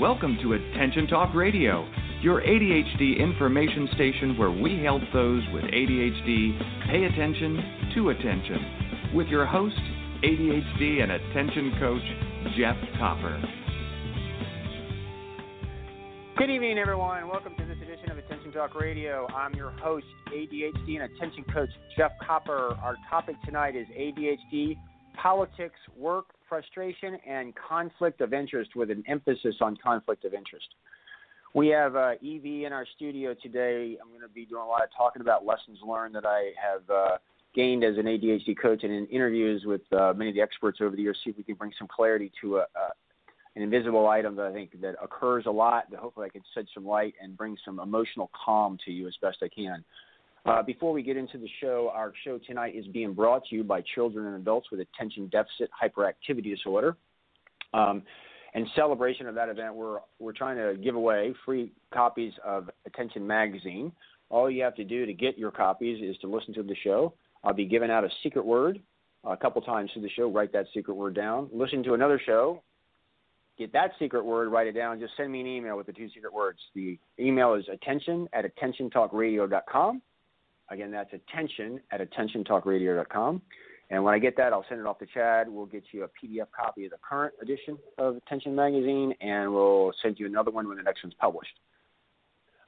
Welcome to Attention Talk Radio, your ADHD information station where we help those with ADHD pay attention to attention. With your host, ADHD and attention coach, Jeff Copper. Good evening, everyone. Welcome to this edition of Attention Talk Radio. I'm your host, ADHD and attention coach, Jeff Copper. Our topic tonight is ADHD, politics, work, frustration, and conflict of interest with an emphasis on conflict of interest. We have uh, EV in our studio today. I'm going to be doing a lot of talking about lessons learned that I have uh, gained as an ADHD coach and in interviews with uh, many of the experts over the years, see if we can bring some clarity to a, a, an invisible item that I think that occurs a lot. That hopefully I can shed some light and bring some emotional calm to you as best I can. Uh, before we get into the show, our show tonight is being brought to you by children and adults with attention deficit hyperactivity disorder. Um, in celebration of that event, we're we're trying to give away free copies of Attention Magazine. All you have to do to get your copies is to listen to the show. I'll be giving out a secret word a couple times through the show. Write that secret word down. Listen to another show. Get that secret word, write it down. Just send me an email with the two secret words. The email is attention at attentiontalkradio.com. Again, that's attention at attentiontalkradio.com. And when I get that, I'll send it off to CHADD. We'll get you a PDF copy of the current edition of Attention Magazine, and we'll send you another one when the next one's published.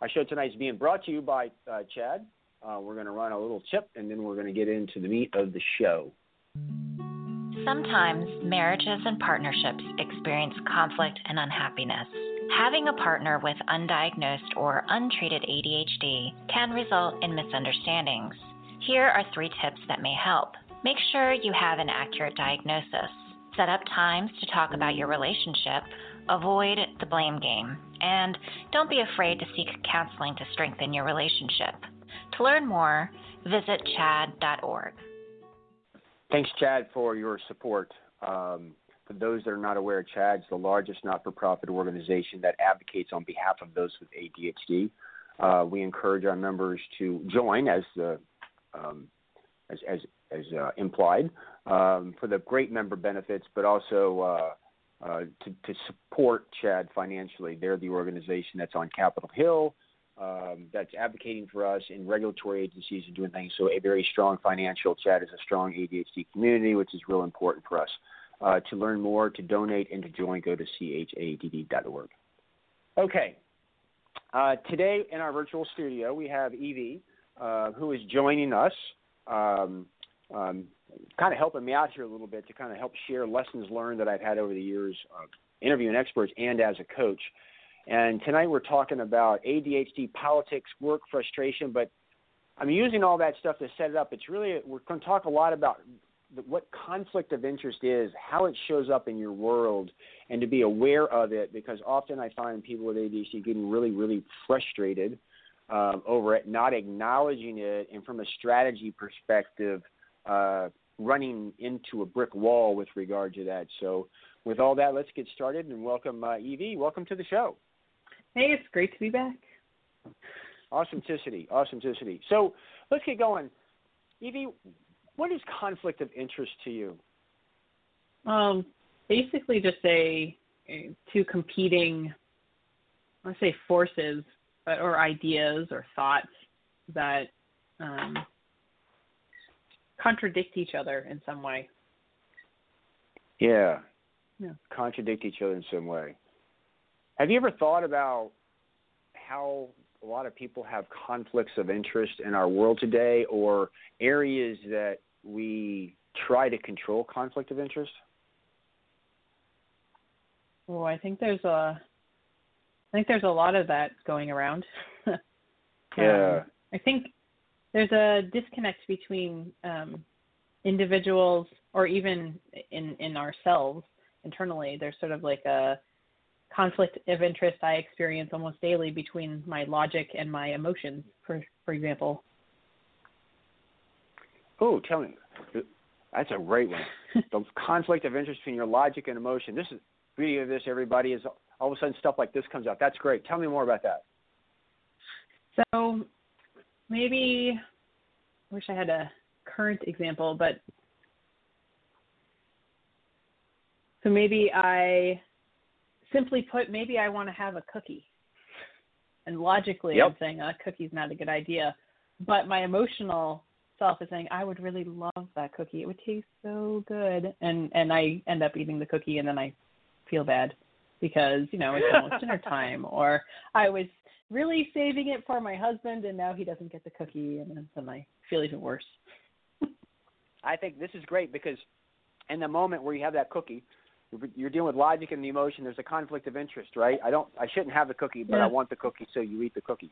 Our show tonight is being brought to you by uh, CHADD. Uh, we're going to run a little chip, and then we're going to get into the meat of the show. Sometimes marriages and partnerships experience conflict and unhappiness. Having a partner with undiagnosed or untreated ADHD can result in misunderstandings. Here are three tips that may help. Make sure you have an accurate diagnosis. Set up times to talk about your relationship. Avoid the blame game. And don't be afraid to seek counseling to strengthen your relationship. To learn more, visit chadd.org. Thanks, CHADD, for your support. Um, for those that are not aware, CHADD's the largest not-for-profit organization that advocates on behalf of those with ADHD. Uh, we encourage our members to join, as um, as as, as uh, implied, um, for the great member benefits, but also uh, uh to, to, support CHAD financially. They're the organization that's on Capitol Hill. Um, that's advocating for us in regulatory agencies and doing things. So a very strong financial CHADD is a strong ADHD community, which is real important for us. Uh, to learn more, to donate, and to join, go to chadd.org. Okay. Uh, today in our virtual studio, we have EV, uh, who is joining us, um, um, kind of helping me out here a little bit to kind of help share lessons learned that I've had over the years interviewing experts and as a coach. And tonight we're talking about ADHD, politics, work, frustration, but I'm using all that stuff to set it up. It's really, we're going to talk a lot about what conflict of interest is, how it shows up in your world, and to be aware of it. Because often I find people with ADHD getting really, really frustrated um, over it, not acknowledging it, and from a strategy perspective, uh, running into a brick wall with regard to that. So, with all that, let's get started and welcome uh, EV. Welcome to the show. Hey, it's great to be back. Awesometicity, awesometicity. So let's get going. EV, what is conflict of interest to you? Um, basically, just a, a two competing, let's say, forces or ideas or thoughts that um, contradict each other in some way. Yeah. Yeah. Contradict each other in some way. Have you ever thought about how a lot of people have conflicts of interest in our world today or areas that we try to control conflict of interest? Well, I think there's a I think there's a lot of that going around. yeah. Um, I think there's a disconnect between um, individuals or even in in ourselves internally. There's sort of like a conflict of interest I experience almost daily between my logic and my emotions, for for example. Oh, tell me. That's a great one. the conflict of interest between your logic and emotion. This is beauty of this. Everybody is all of a sudden stuff like this comes out. That's great. Tell me more about that. So maybe I wish I had a current example, but so maybe I simply put, maybe I want to have a cookie. And logically, yep. I'm saying oh, a cookie's not a good idea. But my emotional self is saying, I would really love that cookie. It would taste so good. And and I end up eating the cookie and then I feel bad because, you know, it's almost dinner time or I was really saving it for my husband and now he doesn't get the cookie and then I feel even worse. I think this is great because in the moment where you have that cookie, you're dealing with logic and the emotion. There's a conflict of interest, right? I don't, I shouldn't have the cookie, but yeah. I want the cookie, so you eat the cookie.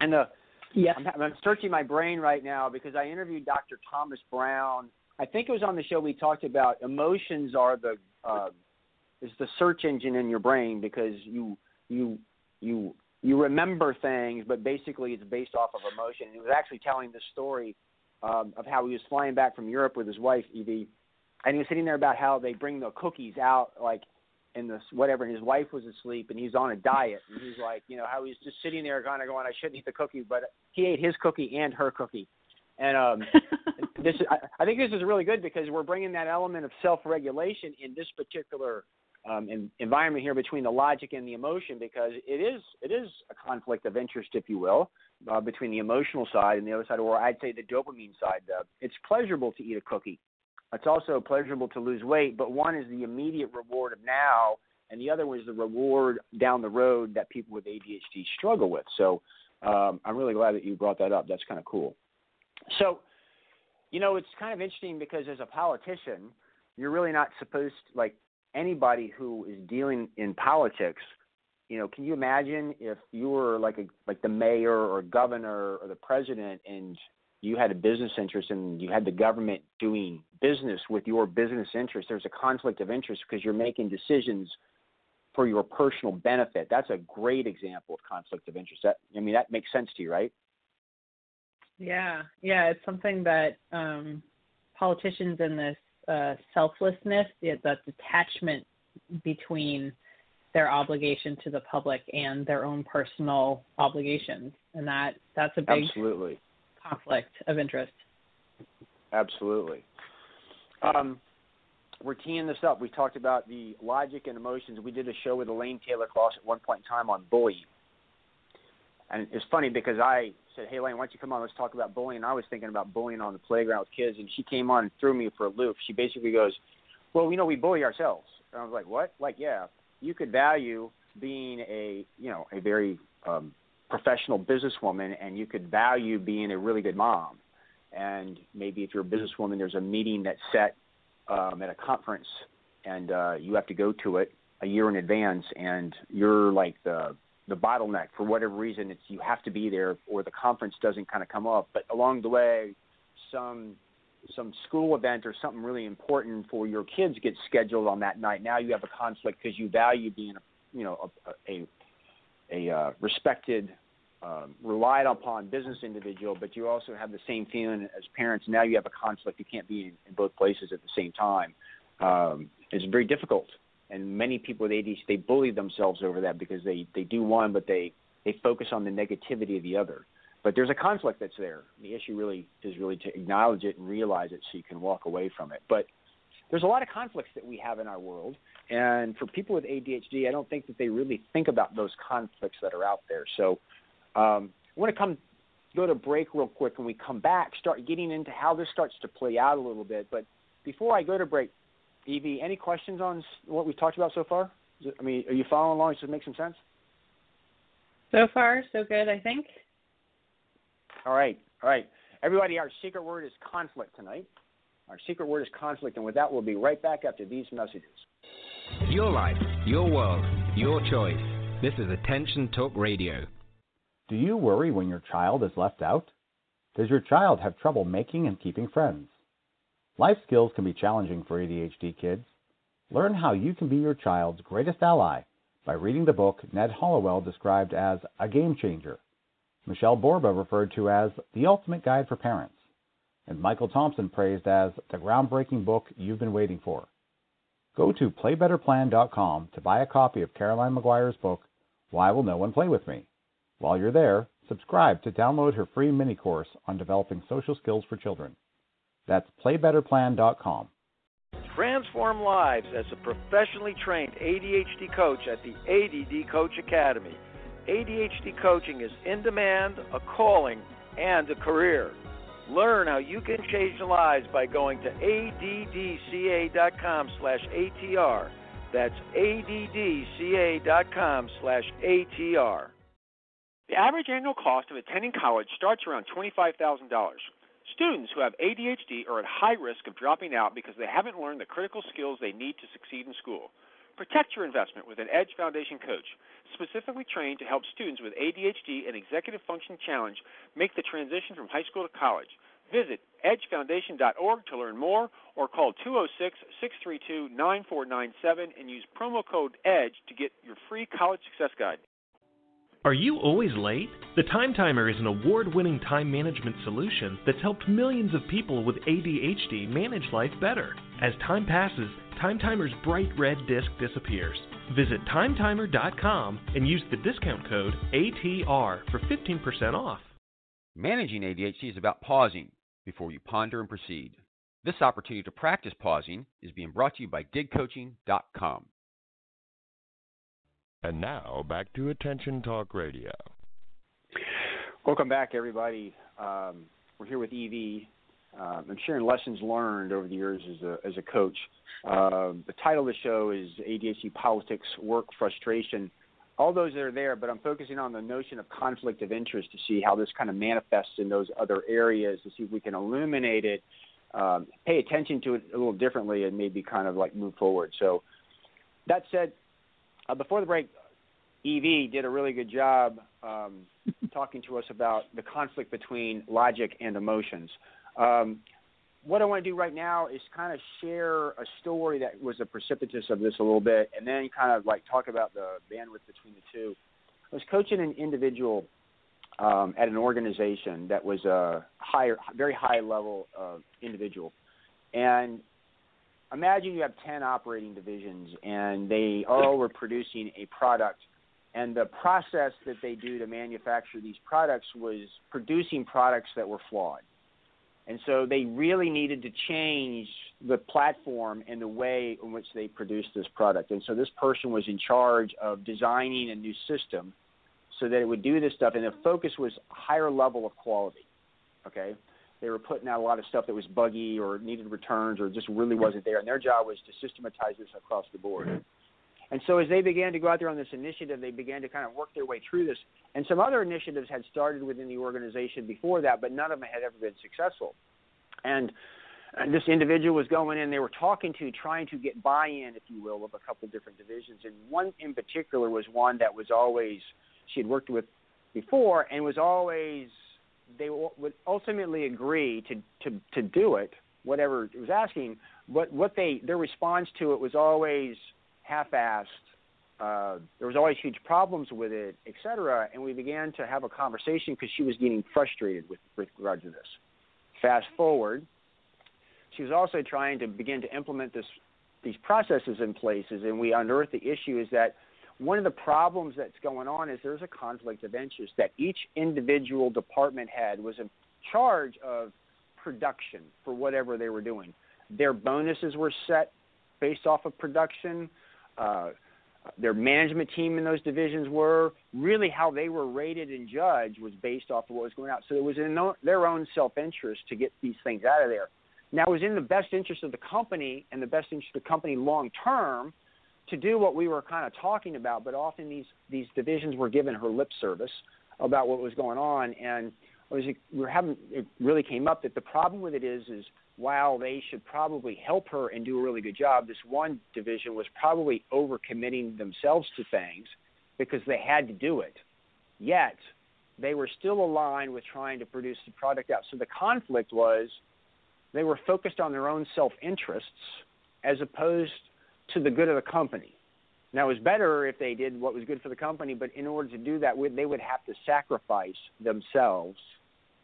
And the, yeah, I'm, I'm searching my brain right now because I interviewed Dr. Thomas Brown. I think it was on the show we talked about emotions are the uh, is the search engine in your brain because you you you you remember things, but basically it's based off of emotion. And he was actually telling the story um, of how he was flying back from Europe with his wife Evie, and he was sitting there about how they bring the cookies out like in this whatever, and his wife was asleep and he's on a diet, and he's like, you know, how he's just sitting there kind of going, I shouldn't eat the cookie, but he ate his cookie and her cookie, and um, this I, I think this is really good because we're bringing that element of self-regulation in this particular um, in, environment here between the logic and the emotion because it is it is a conflict of interest, if you will, uh, between the emotional side and the other side, or I'd say the dopamine side. Uh, it's pleasurable to eat a cookie. It's also pleasurable to lose weight, but one is the immediate reward of now, and the other one is the reward down the road that people with ADHD struggle with. So um, I'm really glad that you brought that up. That's kind of cool. So, you know, it's kind of interesting because as a politician, you're really not supposed to, like anybody who is dealing in politics you know, can you imagine if you were like a like the mayor or governor or the president and you had a business interest and you had the government doing business with your business interest, there's a conflict of interest because you're making decisions for your personal benefit. That's a great example of conflict of interest. That I mean, that makes sense to you, right? Yeah, yeah, it's something that um, politicians in this uh, selflessness, that detachment between their obligation to the public and their own personal obligations, and that that's a big absolutely conflict of interest. Absolutely. Um, we're teeing this up. We talked about the logic and emotions. We did a show with Elaine Taylor Klaus at one point in time on bullying. And it's funny because I said, Hey, Elaine, why don't you come on? Let's talk about bullying. And I was thinking about bullying on the playground with kids. And she came on and threw me for a loop. She basically goes, Well, you know, we bully ourselves. And I was like, What? Like, yeah, you could value being a, you know, a very um, professional businesswoman and you could value being a really good mom. And maybe if you're a businesswoman, there's a meeting that's set um, at a conference and uh, you have to go to it a year in advance and you're like the the bottleneck. For whatever reason it's you have to be there or the conference doesn't kind of come up. But along the way some some school event or something really important for your kids gets scheduled on that night. Now you have a conflict because you value being a you know a a, a uh, respected um, relied upon business individual, but you also have the same feeling as parents. Now you have a conflict. You can't be in, in both places at the same time. Um, it's very difficult, and many people with ADHD they bully themselves over that because they they do one, but they they focus on the negativity of the other. But there's a conflict that's there. The issue really is really to acknowledge it and realize it, so you can walk away from it. But there's a lot of conflicts that we have in our world, and for people with ADHD, I don't think that they really think about those conflicts that are out there. So um, I want to come go to break real quick, and we come back, start getting into how this starts to play out a little bit. But before I go to break, EV, any questions on what we've talked about so far? It, I mean, are you following along? Does it make some sense? So far, so good, I think. All right, all right. Everybody, our secret word is conflict tonight. Our secret word is conflict, and with that, we'll be right back after these messages. Your life, your world, your choice. This is Attention Talk Radio. Do you worry when your child is left out? Does your child have trouble making and keeping friends? Life skills can be challenging for ADHD kids. Learn how you can be your child's greatest ally by reading the book Ned Hallowell described as a game changer, Michelle Borba referred to as the ultimate guide for parents, and Michael Thompson praised as the groundbreaking book you've been waiting for. Go to playbetterplan.com to buy a copy of Caroline Maguire's book, Why Will No One Play With Me? While you're there, subscribe to download her free mini course on developing social skills for children. That's playbetterplan.com. Transform lives as a professionally trained ADHD coach at the ADD Coach Academy. ADHD coaching is in demand, a calling, and a career. Learn how you can change lives by going to addca.com slash ATR. That's addca.com slash ATR. The average annual cost of attending college starts around $25,000. Students who have ADHD are at high risk of dropping out because they haven't learned the critical skills they need to succeed in school. Protect your investment with an Edge Foundation coach, specifically trained to help students with ADHD and executive function challenge make the transition from high school to college. Visit edgefoundation.org to learn more or call 206 632 9497 and use promo code EDGE to get your free college success guide. Are you always late? The Time Timer is an award winning time management solution that's helped millions of people with ADHD manage life better. As time passes, Time Timer's bright red disc disappears. Visit timetimer.com and use the discount code ATR for 15% off. Managing ADHD is about pausing before you ponder and proceed. This opportunity to practice pausing is being brought to you by digcoaching.com. And now back to Attention Talk Radio. Welcome back, everybody. Um, we're here with EV. Um, I'm sharing lessons learned over the years as a, as a coach. Uh, the title of the show is ADHD Politics, Work, Frustration. All those are there, but I'm focusing on the notion of conflict of interest to see how this kind of manifests in those other areas, to see if we can illuminate it, um, pay attention to it a little differently, and maybe kind of like move forward. So, that said, uh, before the break, EV did a really good job um, talking to us about the conflict between logic and emotions. Um, what I want to do right now is kind of share a story that was a precipitous of this a little bit, and then kind of like talk about the bandwidth between the two. I was coaching an individual um, at an organization that was a higher, very high level uh, individual, and imagine you have 10 operating divisions and they all were producing a product and the process that they do to manufacture these products was producing products that were flawed. And so they really needed to change the platform and the way in which they produced this product. And so this person was in charge of designing a new system so that it would do this stuff and the focus was higher level of quality okay they were putting out a lot of stuff that was buggy or needed returns or just really wasn't there. And their job was to systematize this across the board. Mm-hmm. And so as they began to go out there on this initiative, they began to kind of work their way through this. And some other initiatives had started within the organization before that, but none of them had ever been successful. And, and this individual was going in, they were talking to, trying to get buy-in, if you will, of a couple different divisions. And one in particular was one that was always, she had worked with before and was always – they would ultimately agree to, to, to do it, whatever it was asking, but what they their response to it was always half-assed. Uh, there was always huge problems with it, et cetera, and we began to have a conversation because she was getting frustrated with, with regard to this. Fast forward, she was also trying to begin to implement this these processes in places, and we unearthed the issue is that – one of the problems that's going on is there's a conflict of interest that each individual department head was in charge of production for whatever they were doing. Their bonuses were set based off of production. Uh, their management team in those divisions were really how they were rated and judged was based off of what was going out. So it was in their own self-interest to get these things out of there. Now, it was in the best interest of the company and the best interest of the company long term to do what we were kind of talking about, but often these these divisions were given her lip service about what was going on, and was we were having it really came up that the problem with it is is while they should probably help her and do a really good job, this one division was probably overcommitting themselves to things because they had to do it. Yet they were still aligned with trying to produce the product out. So the conflict was they were focused on their own self interests as opposed to the good of the company. Now, it was better if they did what was good for the company, but in order to do that, they would have to sacrifice themselves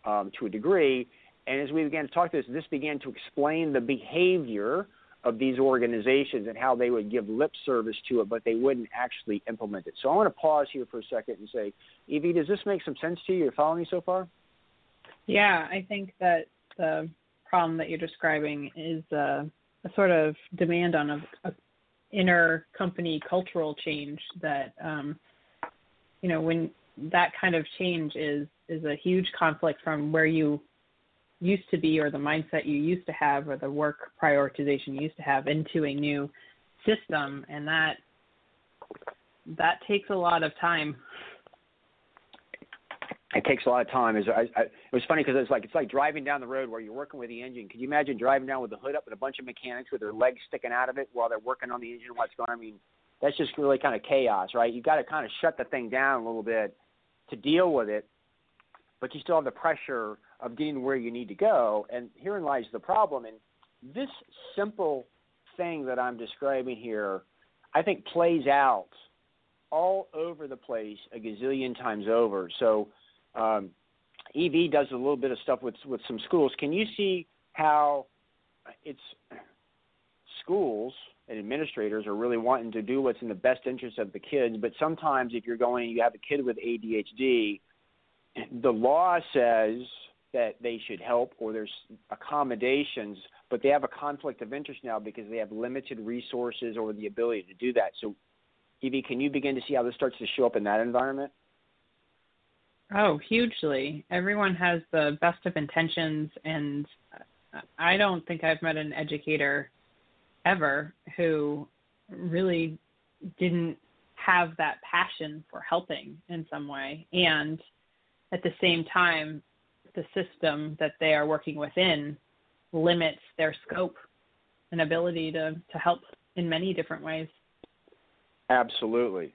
um, to a degree. And as we began to talk to this, this began to explain the behavior of these organizations and how they would give lip service to it, but they wouldn't actually implement it. So I want to pause here for a second and say, EV, does this make some sense to you? You're following me so far? Yeah, I think that the problem that you're describing is uh, a sort of demand on a, a inner company cultural change that um, you know when that kind of change is is a huge conflict from where you used to be or the mindset you used to have or the work prioritization you used to have into a new system and that that takes a lot of time it takes a lot of time. Is I, I, was funny because it's like it's like driving down the road where you're working with the engine. Could you imagine driving down with the hood up and a bunch of mechanics with their legs sticking out of it while they're working on the engine? What's going? on? I mean, that's just really kind of chaos, right? You got to kind of shut the thing down a little bit to deal with it, but you still have the pressure of getting where you need to go. And herein lies the problem. And this simple thing that I'm describing here, I think plays out all over the place a gazillion times over. So um, EV does a little bit of stuff with with some schools. Can you see how it's schools and administrators are really wanting to do what's in the best interest of the kids, but sometimes if you're going, you have a kid with ADHD, the law says that they should help or there's accommodations, but they have a conflict of interest now because they have limited resources or the ability to do that. So, EV, can you begin to see how this starts to show up in that environment? Oh, hugely. Everyone has the best of intentions, and I don't think I've met an educator ever who really didn't have that passion for helping in some way. And at the same time, the system that they are working within limits their scope and ability to, to help in many different ways. Absolutely.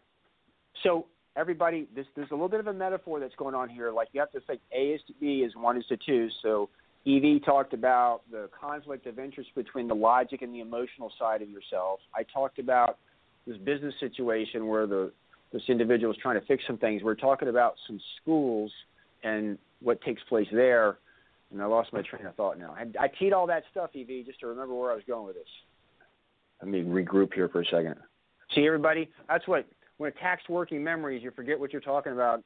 So everybody, this, there's a little bit of a metaphor that's going on here. Like you have to think A is to B is one is to two. So EV talked about the conflict of interest between the logic and the emotional side of yourself. I talked about this business situation where the this individual is trying to fix some things. We're talking about some schools and what takes place there. And I lost my train of thought now. I, I teed all that stuff, EV, just to remember where I was going with this. Let me regroup here for a second. See, everybody, that's what when it attacks working memories, you forget what you're talking about.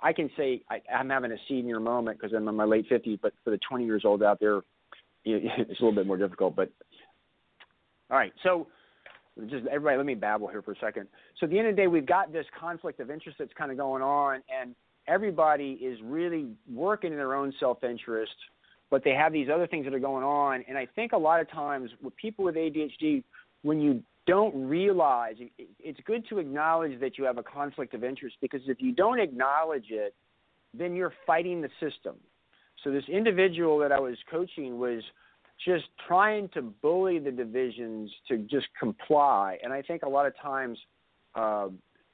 I can say I, I'm having a senior moment because I'm in my late 50s, but for the 20 years old out there, it's a little bit more difficult. But all right, so just everybody, let me babble here for a second. So at the end of the day, we've got this conflict of interest that's kind of going on, and everybody is really working in their own self-interest, but they have these other things that are going on. And I think a lot of times with people with ADHD, when you don't realize it's good to acknowledge that you have a conflict of interest because if you don't acknowledge it, then you're fighting the system. So this individual that I was coaching was just trying to bully the divisions to just comply, and I think a lot of times, uh,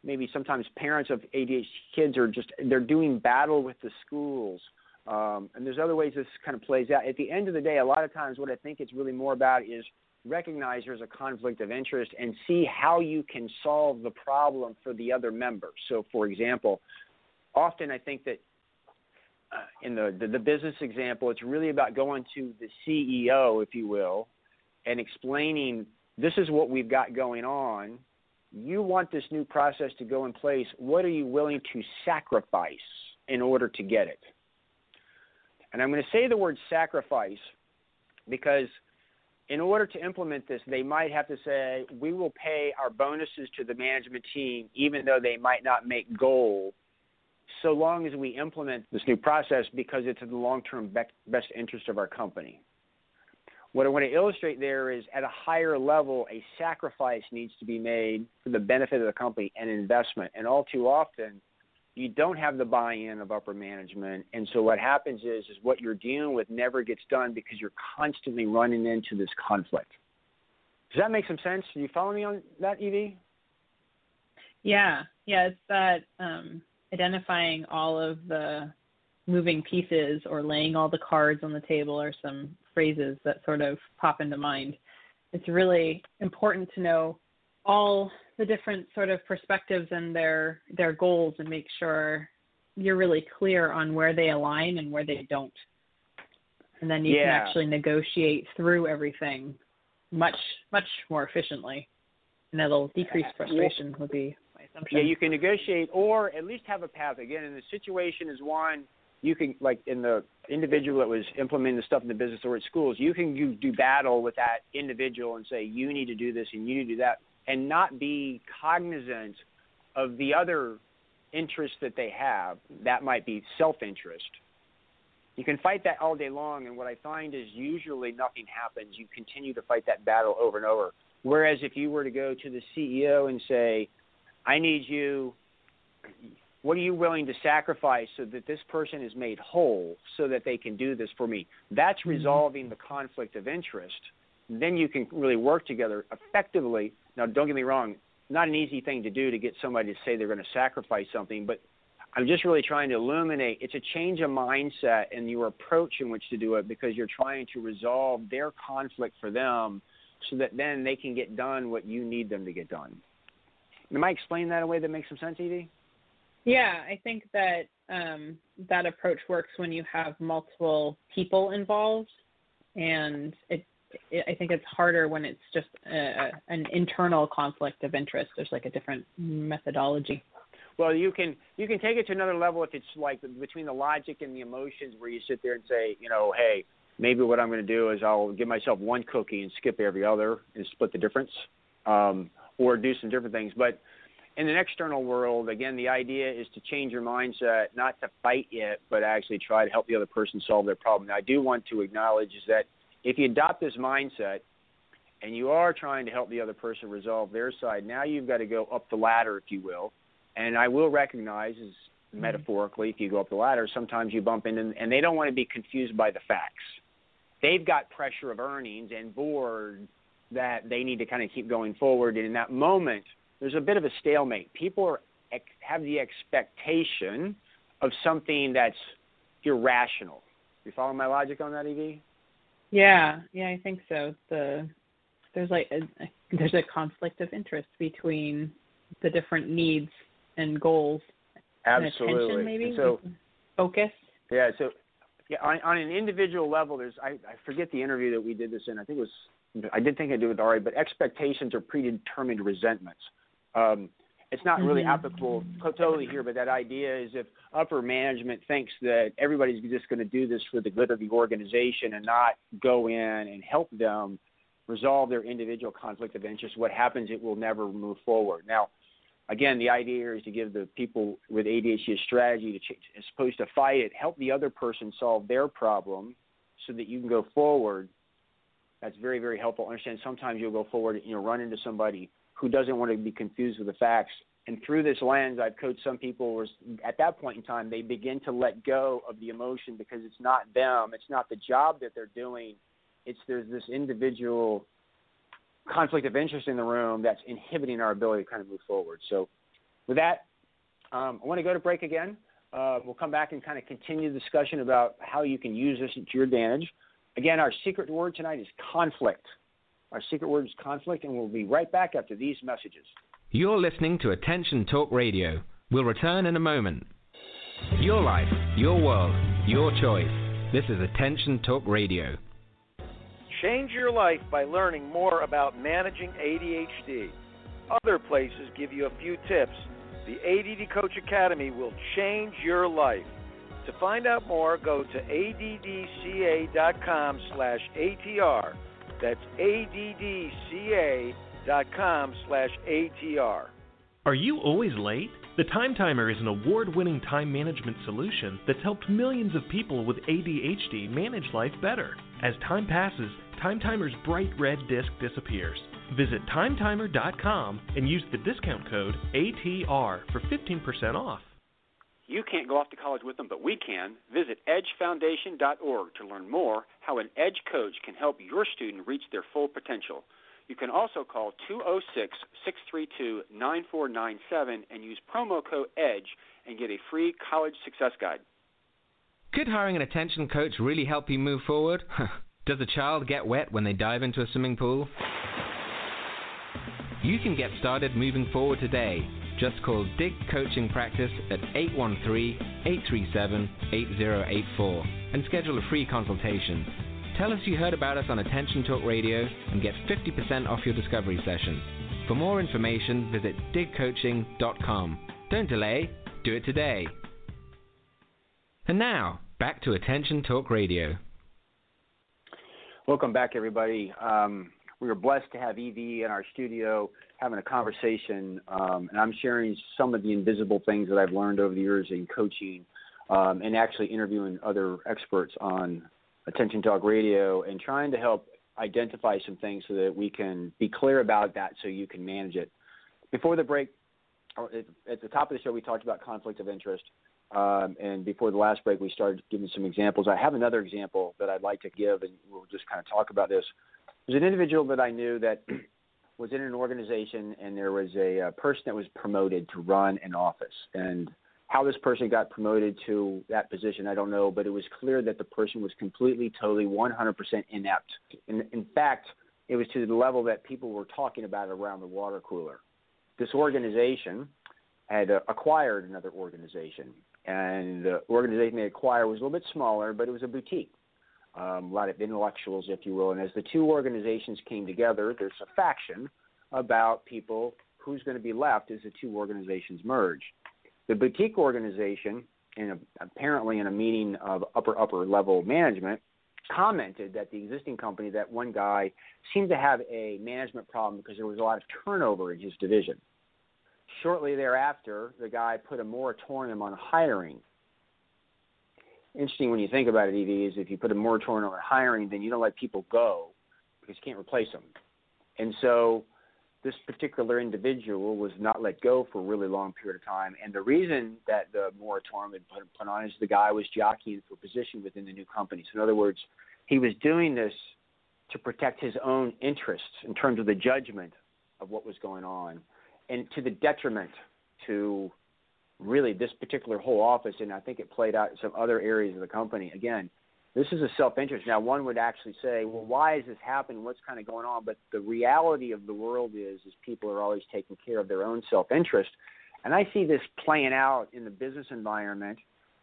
maybe sometimes parents of ADHD kids are just they're doing battle with the schools. Um, and there's other ways this kind of plays out. At the end of the day, a lot of times what I think it's really more about is recognize there's a conflict of interest and see how you can solve the problem for the other member. So, for example, often I think that uh, in the, the, the business example, it's really about going to the CEO, if you will, and explaining this is what we've got going on. You want this new process to go in place. What are you willing to sacrifice in order to get it? And I'm going to say the word sacrifice because – in order to implement this, they might have to say, we will pay our bonuses to the management team, even though they might not make goal, so long as we implement this new process because it's in the long term best interest of our company. What I want to illustrate there is at a higher level, a sacrifice needs to be made for the benefit of the company and investment. And all too often, you don't have the buy-in of upper management. And so what happens is is what you're dealing with never gets done because you're constantly running into this conflict. Does that make some sense? Do you follow me on that EV? yeah. Yeah it's that um, identifying all of the moving pieces or laying all the cards on the table are some phrases that sort of pop into mind. It's really important to know all the different sort of perspectives and their their goals and make sure you're really clear on where they align and where they don't. And then you yeah. can actually negotiate through everything much much more efficiently. And that'll decrease frustration would be my assumption. Yeah, you can negotiate or at least have a path. Again, and the situation is one you can like in the individual that was implementing the stuff in the business or at schools, you can you do battle with that individual and say you need to do this and you need to do that, and not be cognizant of the other interests that they have. That might be self-interest. You can fight that all day long, and what I find is usually nothing happens. You continue to fight that battle over and over. Whereas if you were to go to the CEO and say, "I need you what are you willing to sacrifice so that this person is made whole so that they can do this for me? That's mm-hmm. resolving the conflict of interest. Then you can really work together effectively. Now, don't get me wrong, not an easy thing to do to get somebody to say they're going to sacrifice something, but I'm just really trying to illuminate it's a change of mindset and your approach in which to do it because you're trying to resolve their conflict for them so that then they can get done what you need them to get done. Am I explaining that in a way that makes some sense, EV? Yeah, I think that um, that approach works when you have multiple people involved, and it, I think it's harder when it's just a, an internal conflict of interest. There's like a different methodology. Well, you can you can take it to another level if it's like between the logic and the emotions, where you sit there and say, you know, hey, maybe what I'm going to do is I'll give myself one cookie and skip every other and split the difference, um, or do some different things. But in an external world, again, the idea is to change your mindset, not to fight it, but actually try to help the other person solve their problem. Now, I do want to acknowledge is that if you adopt this mindset and you are trying to help the other person resolve their side, now you've got to go up the ladder, if you will. And I will recognize, as mm-hmm. metaphorically, if you go up the ladder, sometimes you bump into, and they don't want to be confused by the facts. They've got pressure of earnings and board that they need to kind of keep going forward. And in that moment, there's a bit of a stalemate. People are, have the expectation of something that's irrational. You follow my logic on that, EV? Yeah, yeah, I think so. The there's like a, there's a conflict of interest between the different needs and goals. Absolutely. And attention, maybe. so focus. Yeah. So yeah, on, on an individual level, there's I, I forget the interview that we did this in. I think it was I did think I did with Ari, but expectations are predetermined resentments. Um, it's not really mm-hmm. applicable totally here, but that idea is if upper management thinks that everybody's just going to do this for the good of the organization and not go in and help them resolve their individual conflict of interest, what happens? It will never move forward. Now, again, the idea here is to give the people with ADHD a strategy to, change, as opposed to fight it, help the other person solve their problem so that you can go forward. That's very, very helpful. Understand sometimes you'll go forward and you'll run into somebody who doesn't want to be confused with the facts. And through this lens, I've coached some people where at that point in time, they begin to let go of the emotion because it's not them, it's not the job that they're doing. It's there's this individual conflict of interest in the room that's inhibiting our ability to kind of move forward. So, with that, um, I want to go to break again. Uh, we'll come back and kind of continue the discussion about how you can use this to your advantage. Again, our secret word tonight is conflict. Our secret word is conflict, and we'll be right back after these messages. You're listening to Attention Talk Radio. We'll return in a moment. Your life, your world, your choice. This is Attention Talk Radio. Change your life by learning more about managing ADHD. Other places give you a few tips. The ADD Coach Academy will change your life. To find out more, go to addca.com slash ATR. That's addca.com slash ATR. Are you always late? The Time Timer is an award winning time management solution that's helped millions of people with ADHD manage life better. As time passes, Time Timer's bright red disc disappears. Visit timetimer.com and use the discount code ATR for 15% off. You can't go off to college with them, but we can. Visit edgefoundation.org to learn more how an Edge coach can help your student reach their full potential. You can also call 206 632 9497 and use promo code EDGE and get a free college success guide. Could hiring an attention coach really help you move forward? Does a child get wet when they dive into a swimming pool? You can get started moving forward today just call Dig Coaching Practice at 813-837-8084 and schedule a free consultation. Tell us you heard about us on Attention Talk Radio and get 50% off your discovery session. For more information, visit digcoaching.com. Don't delay, do it today. And now, back to Attention Talk Radio. Welcome back, everybody. Um, we are blessed to have EV in our studio having a conversation, um, and I'm sharing some of the invisible things that I've learned over the years in coaching um, and actually interviewing other experts on Attention Talk Radio and trying to help identify some things so that we can be clear about that so you can manage it. Before the break, at the top of the show, we talked about conflict of interest. Um, and before the last break, we started giving some examples. I have another example that I'd like to give, and we'll just kind of talk about this. There's an individual that I knew that was in an organization, and there was a, a person that was promoted to run an office. And how this person got promoted to that position, I don't know, but it was clear that the person was completely, totally, 100% inept. In, in fact, it was to the level that people were talking about around the water cooler. This organization had uh, acquired another organization, and the organization they acquired was a little bit smaller, but it was a boutique. Um, a lot of intellectuals, if you will. And as the two organizations came together, there's a faction about people who's going to be left as the two organizations merge. The boutique organization, in a, apparently in a meeting of upper upper level management, commented that the existing company, that one guy seemed to have a management problem because there was a lot of turnover in his division. Shortly thereafter, the guy put a moratorium on hiring. Interesting when you think about it, EV, is if you put a moratorium on hiring, then you don't let people go because you can't replace them. And so this particular individual was not let go for a really long period of time. And the reason that the moratorium had put, put on is the guy was jockeying for position within the new company. So, in other words, he was doing this to protect his own interests in terms of the judgment of what was going on, and to the detriment to really this particular whole office. And I think it played out in some other areas of the company. Again, this is a self interest. Now, one would actually say, well, why is this happening? What's kind of going on? But the reality of the world is, is people are always taking care of their own self interest, and I see this playing out in the business environment,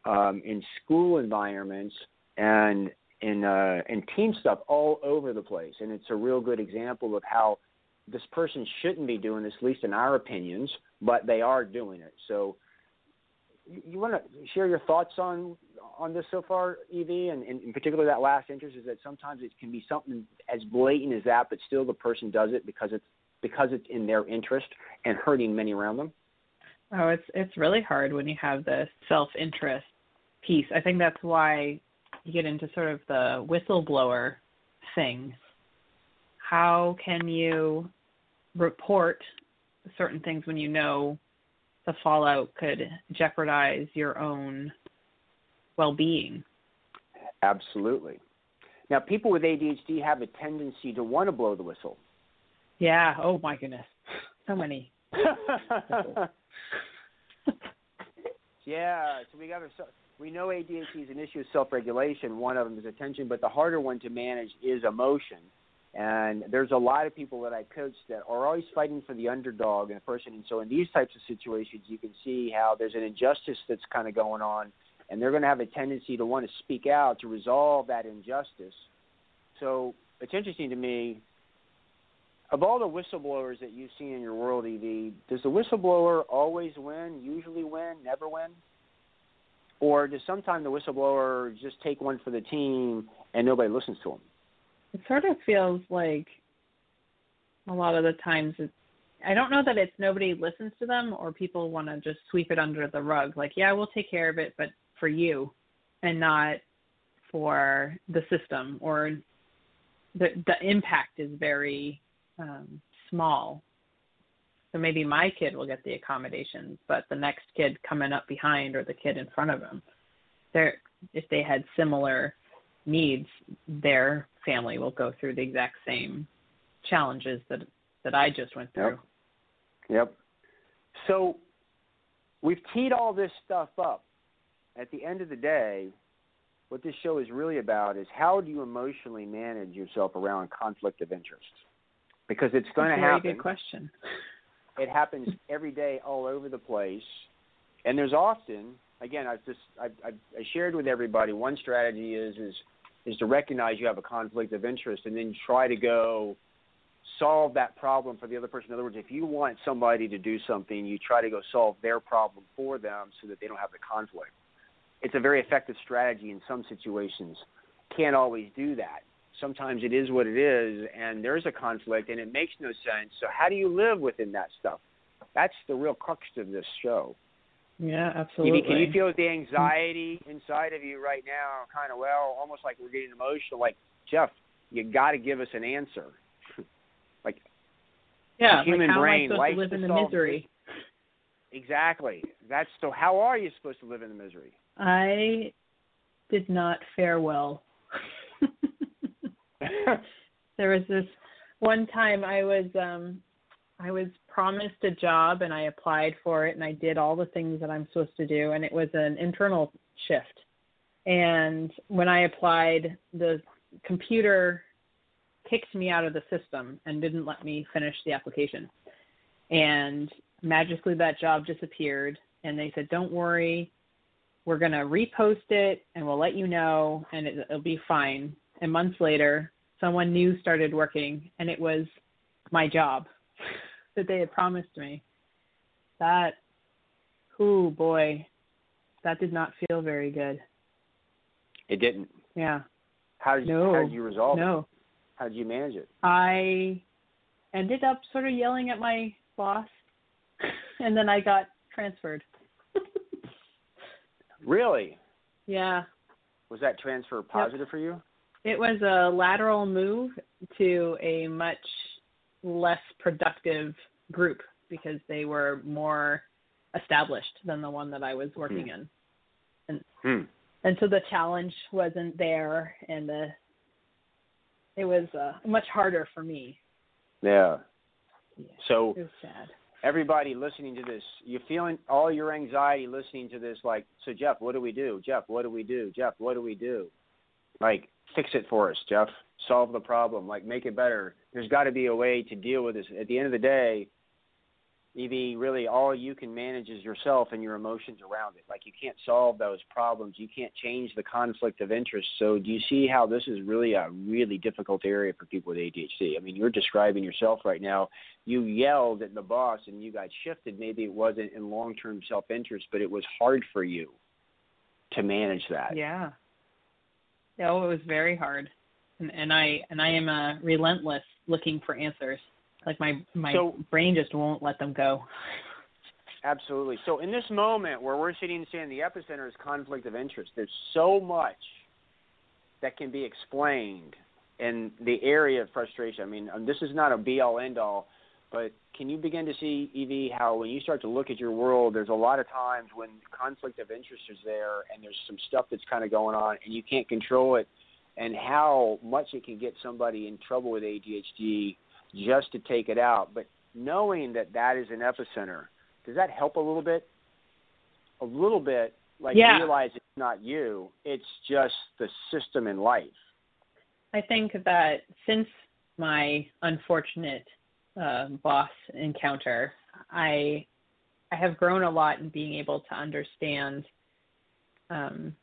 um, in school environments, and in uh, in team stuff all over the place. And it's a real good example of how this person shouldn't be doing this, at least in our opinions, but they are doing it. So you want to share your thoughts on on this so far, EV, and, and in particular that last interest is that sometimes it can be something as blatant as that, but still the person does it because it's because it's in their interest and hurting many around them. Oh, it's it's really hard when you have the self interest piece. I think that's why you get into sort of the whistleblower thing. How can you report certain things when you know the fallout could jeopardize your own well-being. Absolutely. Now, people with ADHD have a tendency to want to blow the whistle. Yeah. Oh my goodness. So many. yeah. So we got to. We know ADHD is an issue of self-regulation. One of them is attention, but the harder one to manage is emotion. And there's a lot of people that I coach that are always fighting for the underdog in a person. And so in these types of situations, you can see how there's an injustice that's kind of going on, and they're going to have a tendency to want to speak out to resolve that injustice. So it's interesting to me. Of all the whistleblowers that you see in your world, EV, does the whistleblower always win, usually win, never win? Or does sometimes the whistleblower just take one for the team and nobody listens to him? It sort of feels like a lot of the times it's I don't know that it's nobody listens to them or people want to just sweep it under the rug. Like, yeah, we'll take care of it, but for you and not for the system or the the impact is very um, small. So maybe my kid will get the accommodations, but the next kid coming up behind or the kid in front of him, they're if they had similar needs, their family will go through the exact same challenges that that I just went through. Yep. yep. So we've teed all this stuff up. At the end of the day, what this show is really about is how do you emotionally manage yourself around conflict of interest? Because it's going That's to happen. Very good question. It happens every day, all over the place, and there's often, again, I've just I, I, I shared with everybody. One strategy is is is to recognize you have a conflict of interest and then try to go solve that problem for the other person. In other words, if you want somebody to do something, you try to go solve their problem for them so that they don't have the conflict. it's a very effective strategy in some situations. Can't always do that. Sometimes it is what it is, and there's a conflict, and it makes no sense. So how do you live within that stuff? That's the real crux of this show. Yeah, absolutely. Can you feel the anxiety inside of you right now? Kind of well, almost like we're getting emotional. Like Jeff, you got to give us an answer. like yeah, human like how brain am I supposed to live in the misery? Exactly. That's so. How are you supposed to live in the misery? I did not fare well. there was this one time I was um I was promised a job and I applied for it and I did all the things that I'm supposed to do and it was an internal shift. And when I applied, the computer kicked me out of the system and didn't let me finish the application. And magically that job disappeared and they said, "Don't worry, we're going to repost it and we'll let you know and it, it'll be fine." And months later, someone new started working and it was my job that they had promised me. That, oh boy, that did not feel very good. It didn't. Yeah. How did you, no. how did you resolve it? no. it? How did you manage it? I ended up sort of yelling at my boss, and then I got transferred. really? Yeah. Was that transfer positive yep. for you? It was a lateral move to a much less productive group because they were more established than the one that I was working hmm. in. And hmm. and so the challenge wasn't there and the it was uh, much harder for me. Yeah. yeah. So it was sad. Everybody listening to this, you're feeling all your anxiety listening to this like, so Jeff, what do we do? Jeff, what do we do? Jeff, what do we do? Like fix it for us, Jeff. Solve the problem. Like make it better. There's got to be a way to deal with this. At the end of the day, EV, really all you can manage is yourself and your emotions around it. Like you can't solve those problems. You can't change the conflict of interest. So do you see how this is really a really difficult area for people with ADHD? I mean, you're describing yourself right now. You yelled at the boss and you got shifted. Maybe it wasn't in long-term self-interest, but it was hard for you to manage that. Yeah. No, it was very hard. And, and I and I am uh, relentless looking for answers. Like my my so, brain just won't let them go. Absolutely. So in this moment where we're sitting and saying the epicenter is conflict of interest, there's so much that can be explained in the area of frustration. I mean, um, this is not a be all end all, but can you begin to see EV how when you start to look at your world, there's a lot of times when conflict of interest is there and there's some stuff that's kind of going on and you can't control it, and how much it can get somebody in trouble with ADHD just to take it out. But knowing that that is an epicenter, does that help a little bit? A little bit, like yeah. realize it's not you, it's just the system in life. I think that since my unfortunate uh, boss encounter, I I have grown a lot in being able to understand um,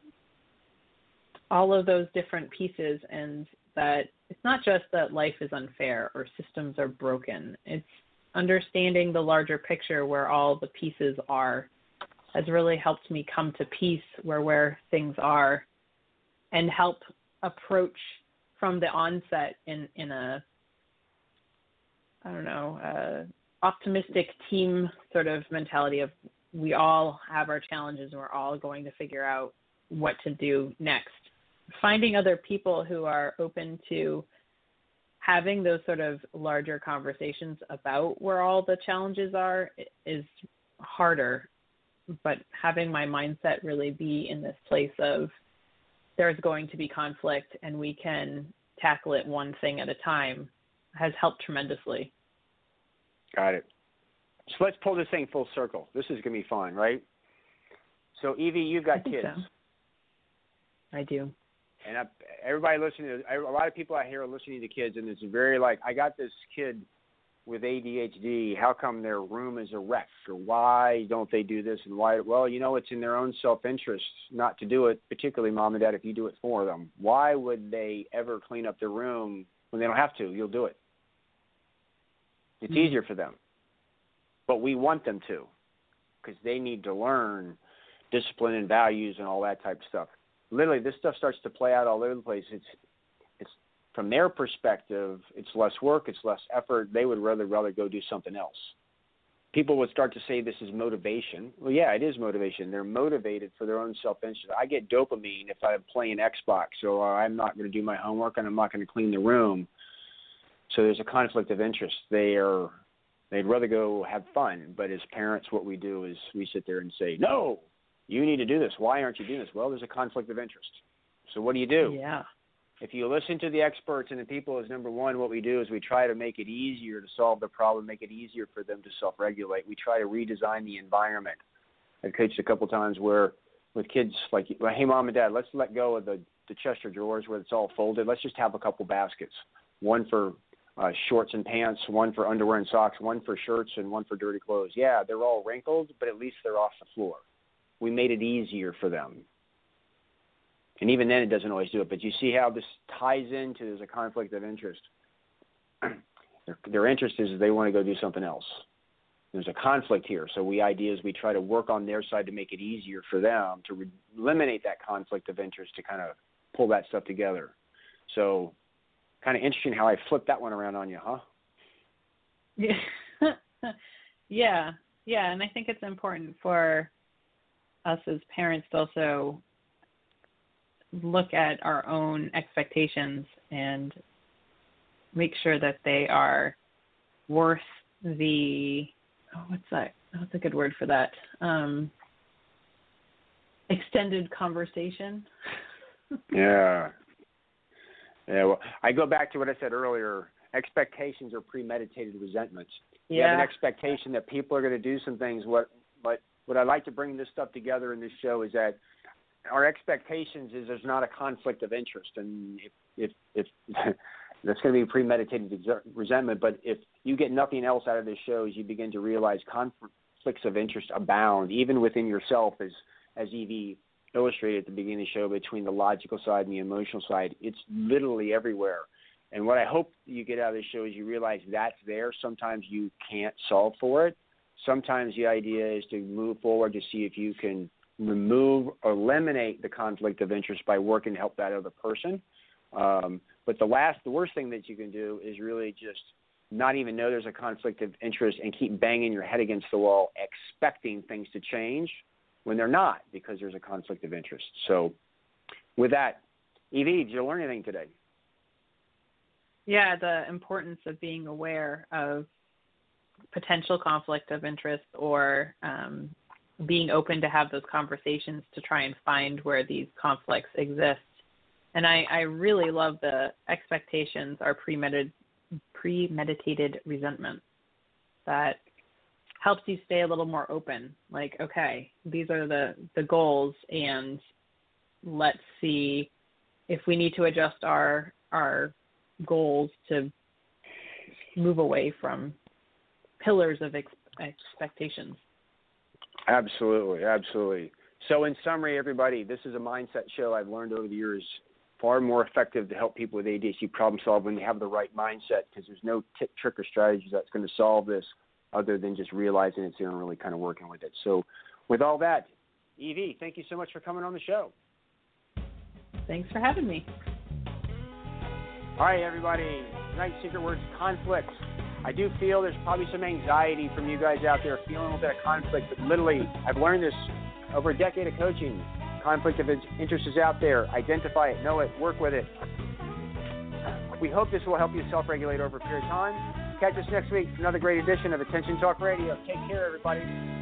all of those different pieces and that it's not just that life is unfair or systems are broken. It's understanding the larger picture where all the pieces are has really helped me come to peace where where things are and help approach from the onset in in a I don't know, uh, optimistic team sort of mentality of we all have our challenges and we're all going to figure out what to do next. Finding other people who are open to having those sort of larger conversations about where all the challenges are is harder. But having my mindset really be in this place of there's going to be conflict and we can tackle it one thing at a time has helped tremendously. Got it. So let's pull this thing full circle. This is going to be fun, right? So, EV, you've got kids. So. I do. And I, everybody listening, to, a lot of people out here are listening to kids, and it's very like, I got this kid with ADHD. How come their room is a wreck? Or why don't they do this? And why? Well, you know, it's in their own self interest not to do it, particularly mom and dad, if you do it for them. Why would they ever clean up their room when they don't have to? You'll do it. It's mm-hmm. easier for them. But we want them to because they need to learn discipline and values and all that type of stuff. Literally, this stuff starts to play out all over the place. It's it's from their perspective, it's less work, it's less effort. They would rather rather go do something else. People would start to say this is motivation. Well, yeah, it is motivation. They're motivated for their own self-interest. I get dopamine if I'm playing Xbox, so I'm not going to do my homework and I'm not going to clean the room. So there's a conflict of interest. They are they'd rather go have fun, but as parents, what we do is we sit there and say, "No, you need to do this. Why aren't you doing this? Well, there's a conflict of interest. So what do you do? Yeah. If you listen to the experts and the people as number one, what we do is we try to make it easier to solve the problem, make it easier for them to self-regulate. We try to redesign the environment. I've coached a couple times where with kids like, hey, mom and dad, let's let go of the the Chester drawers where it's all folded. Let's just have a couple baskets, one for uh, shorts and pants, one for underwear and socks, one for shirts, and one for dirty clothes. Yeah, they're all wrinkled, but at least they're off the floor we made it easier for them. And even then, it doesn't always do it. But you see how this ties into there's a conflict of interest. their, their interest is they want to go do something else. There's a conflict here. So we ideas we try to work on their side to make it easier for them to re- eliminate that conflict of interest to kind of pull that stuff together. So kind of interesting how I flipped that one around on you, huh? Yeah. yeah. Yeah, and I think it's important for us as parents to also look at our own expectations and make sure that they are worth the oh, what's that? What's a good word for that? Um, extended conversation. yeah. Yeah. Well, I go back to what I said earlier. Expectations are premeditated resentments. Yeah. You have an expectation that people are going to do some things. What what what I like to bring this stuff together in this show is that our expectations is there's not a conflict of interest, and if if, if that's going to be premeditated resentment. But if you get nothing else out of this show, is you begin to realize conflicts of interest abound, even within yourself, as as EV illustrated at the beginning of the show, between the logical side and the emotional side, it's literally everywhere. And what I hope you get out of this show is you realize that's there. Sometimes you can't solve for it, Sometimes the idea is to move forward to see if you can remove or eliminate the conflict of interest by working to help that other person. Um, but the last, the worst thing that you can do is really just not even know there's a conflict of interest and keep banging your head against the wall, expecting things to change when they're not because there's a conflict of interest. So, with that, EV, did you learn anything today? Yeah, the importance of being aware of potential conflict of interest or um, being open to have those conversations to try and find where these conflicts exist. And I, I really love the expectations are premeditated, premeditated resentment that helps you stay a little more open. Like, okay, these are the, the goals, and let's see if we need to adjust our our goals to move away from pillars of ex- expectations. Absolutely, absolutely. So, in summary, everybody, this is a mindset show I've learned over the years far more effective to help people with ADHD problem solve when they have the right mindset because there's no tip, trick, or strategy that's going to solve this other than just realizing it's there and really kind of working with it. So, with all that, EV, thank you so much for coming on the show. Thanks for having me. All right, everybody. Tonight's secret words conflict. I do feel there's probably some anxiety from you guys out there feeling a little bit of conflict, but literally, I've learned this over a decade of coaching. Conflict of interest is out there. Identify it, know it, work with it. We hope this will help you self regulate over a period of time. Catch us next week for another great edition of Attention Talk Radio. Take care, everybody.